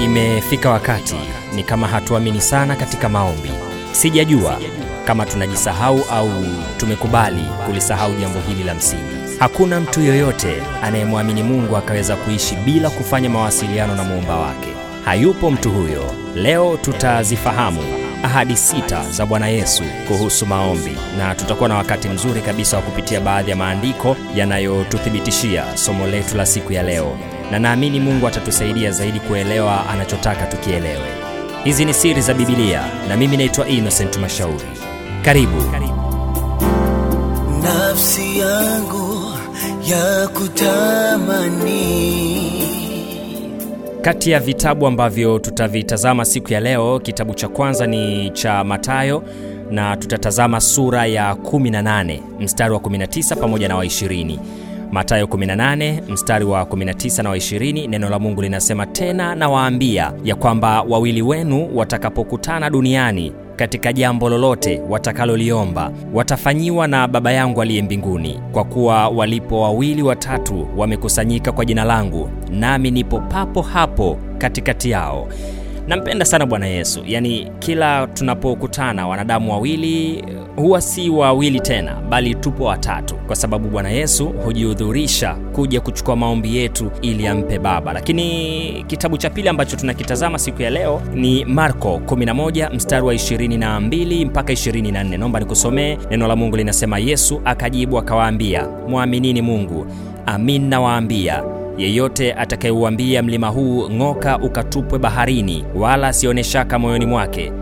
Imefika wakati ni kama hatuamini sana katika maombi. Sijajua kama tunajisahau au tumekubali kulisahau jambo hili la msingi. Hakuna mtu yoyote anayemwamini Mungu akaweza kuishi bila kufanya mawasiliano na muumba wake. Hayupo mtu huyo. Leo tutazifahamu ahadi sita za Bwana Yesu kuhusu maombi, na tutakuwa na wakati mzuri kabisa wa kupitia baadhi ya maandiko yanayotuthibitishia somo letu la siku ya leo, na naamini Mungu atatusaidia zaidi kuelewa anachotaka tukielewe. Hizi ni siri za Biblia na mimi naitwa Innocent Mashauri. Karibu. nafsi yangu ya kutamani Kati ya vitabu ambavyo tutavitazama siku ya leo, kitabu cha kwanza ni cha Mathayo na tutatazama sura ya 18 mstari wa 19 pamoja na wa 20. Mathayo 18 mstari wa 19 na wa 20, neno la Mungu linasema tena, nawaambia ya kwamba wawili wenu watakapokutana duniani katika jambo lolote watakaloliomba watafanyiwa na Baba yangu aliye mbinguni. Kwa kuwa walipo wawili watatu wamekusanyika kwa jina langu, nami nipo papo hapo katikati yao. Nampenda sana Bwana Yesu. Yaani, kila tunapokutana wanadamu wawili huwa si wawili tena, bali tupo watatu, kwa sababu Bwana Yesu hujihudhurisha kuja kuchukua maombi yetu ili ampe Baba. Lakini kitabu cha pili ambacho tunakitazama siku ya leo ni Marko 11 mstari wa 22 mpaka 24. Naomba nikusomee neno la Mungu, linasema Yesu akajibu akawaambia, mwaminini Mungu, amin nawaambia yeyote atakayeuambia mlima huu ng'oka ukatupwe baharini, wala asione shaka moyoni mwake,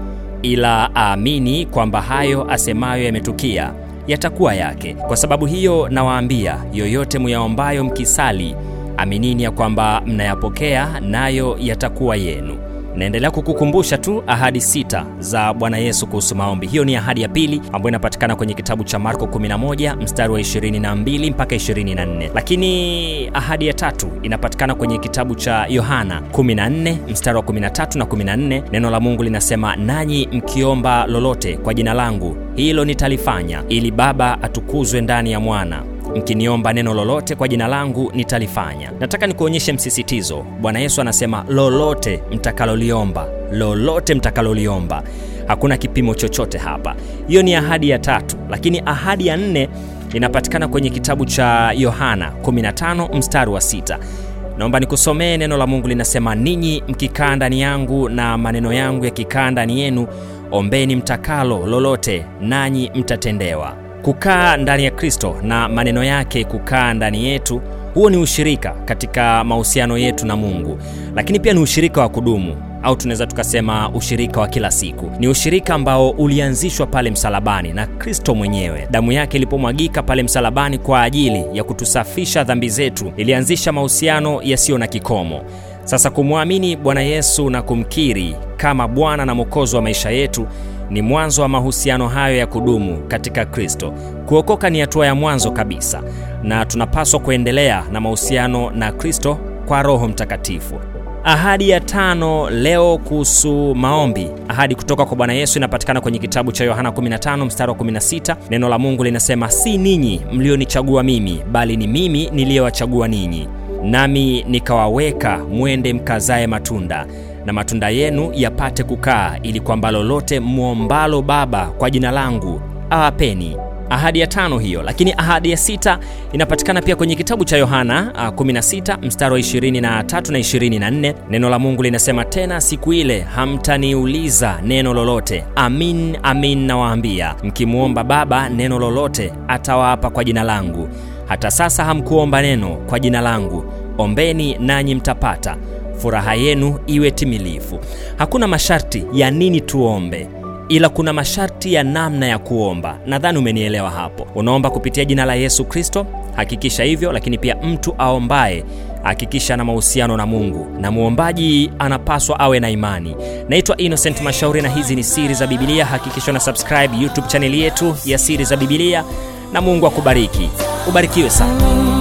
ila aamini kwamba hayo asemayo yametukia, yatakuwa yake. Kwa sababu hiyo nawaambia, yoyote muyaombayo mkisali, aminini ya kwamba mnayapokea, nayo yatakuwa yenu. Naendelea kukukumbusha tu ahadi sita za Bwana Yesu kuhusu maombi. Hiyo ni ahadi ya pili ambayo inapatikana kwenye kitabu cha Marko 11 mstari wa 22 mpaka 24, lakini ahadi ya tatu inapatikana kwenye kitabu cha Yohana 14 mstari wa 13 na 14. Neno la Mungu linasema, nanyi mkiomba lolote kwa jina langu, hilo nitalifanya, ili Baba atukuzwe ndani ya Mwana mkiniomba neno lolote kwa jina langu nitalifanya. Nataka nikuonyeshe msisitizo. Bwana Yesu anasema lolote mtakaloliomba, lolote mtakaloliomba. Hakuna kipimo chochote hapa. Hiyo ni ahadi ya tatu, lakini ahadi ya nne inapatikana kwenye kitabu cha Yohana 15 mstari wa sita. Naomba nikusomee neno la Mungu linasema, ninyi mkikaa ndani yangu na maneno yangu yakikaa ndani yenu, ombeni mtakalo lolote, nanyi mtatendewa. Kukaa ndani ya Kristo na maneno yake kukaa ndani yetu, huo ni ushirika katika mahusiano yetu na Mungu, lakini pia ni ushirika wa kudumu au tunaweza tukasema ushirika wa kila siku. Ni ushirika ambao ulianzishwa pale msalabani na Kristo mwenyewe. Damu yake ilipomwagika pale msalabani kwa ajili ya kutusafisha dhambi zetu, ilianzisha mahusiano yasiyo na kikomo. Sasa kumwamini Bwana Yesu na kumkiri kama Bwana na Mwokozi wa maisha yetu ni mwanzo wa mahusiano hayo ya kudumu katika Kristo. Kuokoka ni hatua ya mwanzo kabisa, na tunapaswa kuendelea na mahusiano na Kristo kwa Roho Mtakatifu. Ahadi ya tano leo kuhusu maombi, ahadi kutoka kwa Bwana Yesu inapatikana kwenye kitabu cha Yohana 15 mstari wa 16. Neno la Mungu linasema, si ninyi mlionichagua mimi, bali ni mimi niliyewachagua ninyi, nami nikawaweka mwende mkazae matunda na matunda yenu yapate kukaa, ili kwamba lolote mwombalo Baba kwa jina langu awapeni. Ahadi ya tano hiyo, lakini ahadi ya sita inapatikana pia kwenye kitabu cha Yohana 16 mstari wa 23 na 24. Neno la Mungu linasema tena, siku ile hamtaniuliza neno lolote. Amin, amin nawaambia, mkimwomba Baba neno lolote, atawapa kwa jina langu. Hata sasa hamkuomba neno kwa jina langu, ombeni nanyi mtapata furaha yenu iwe timilifu. Hakuna masharti ya nini tuombe, ila kuna masharti ya namna ya kuomba. Nadhani umenielewa hapo. Unaomba kupitia jina la Yesu Kristo, hakikisha hivyo, lakini pia mtu aombaye hakikisha na mahusiano na Mungu, na muombaji anapaswa awe na imani. Naitwa Innocent Mashauri na hizi ni siri za Biblia. Hakikisha na subscribe YouTube chaneli yetu ya siri za Biblia, na Mungu akubariki. Ubarikiwe sana.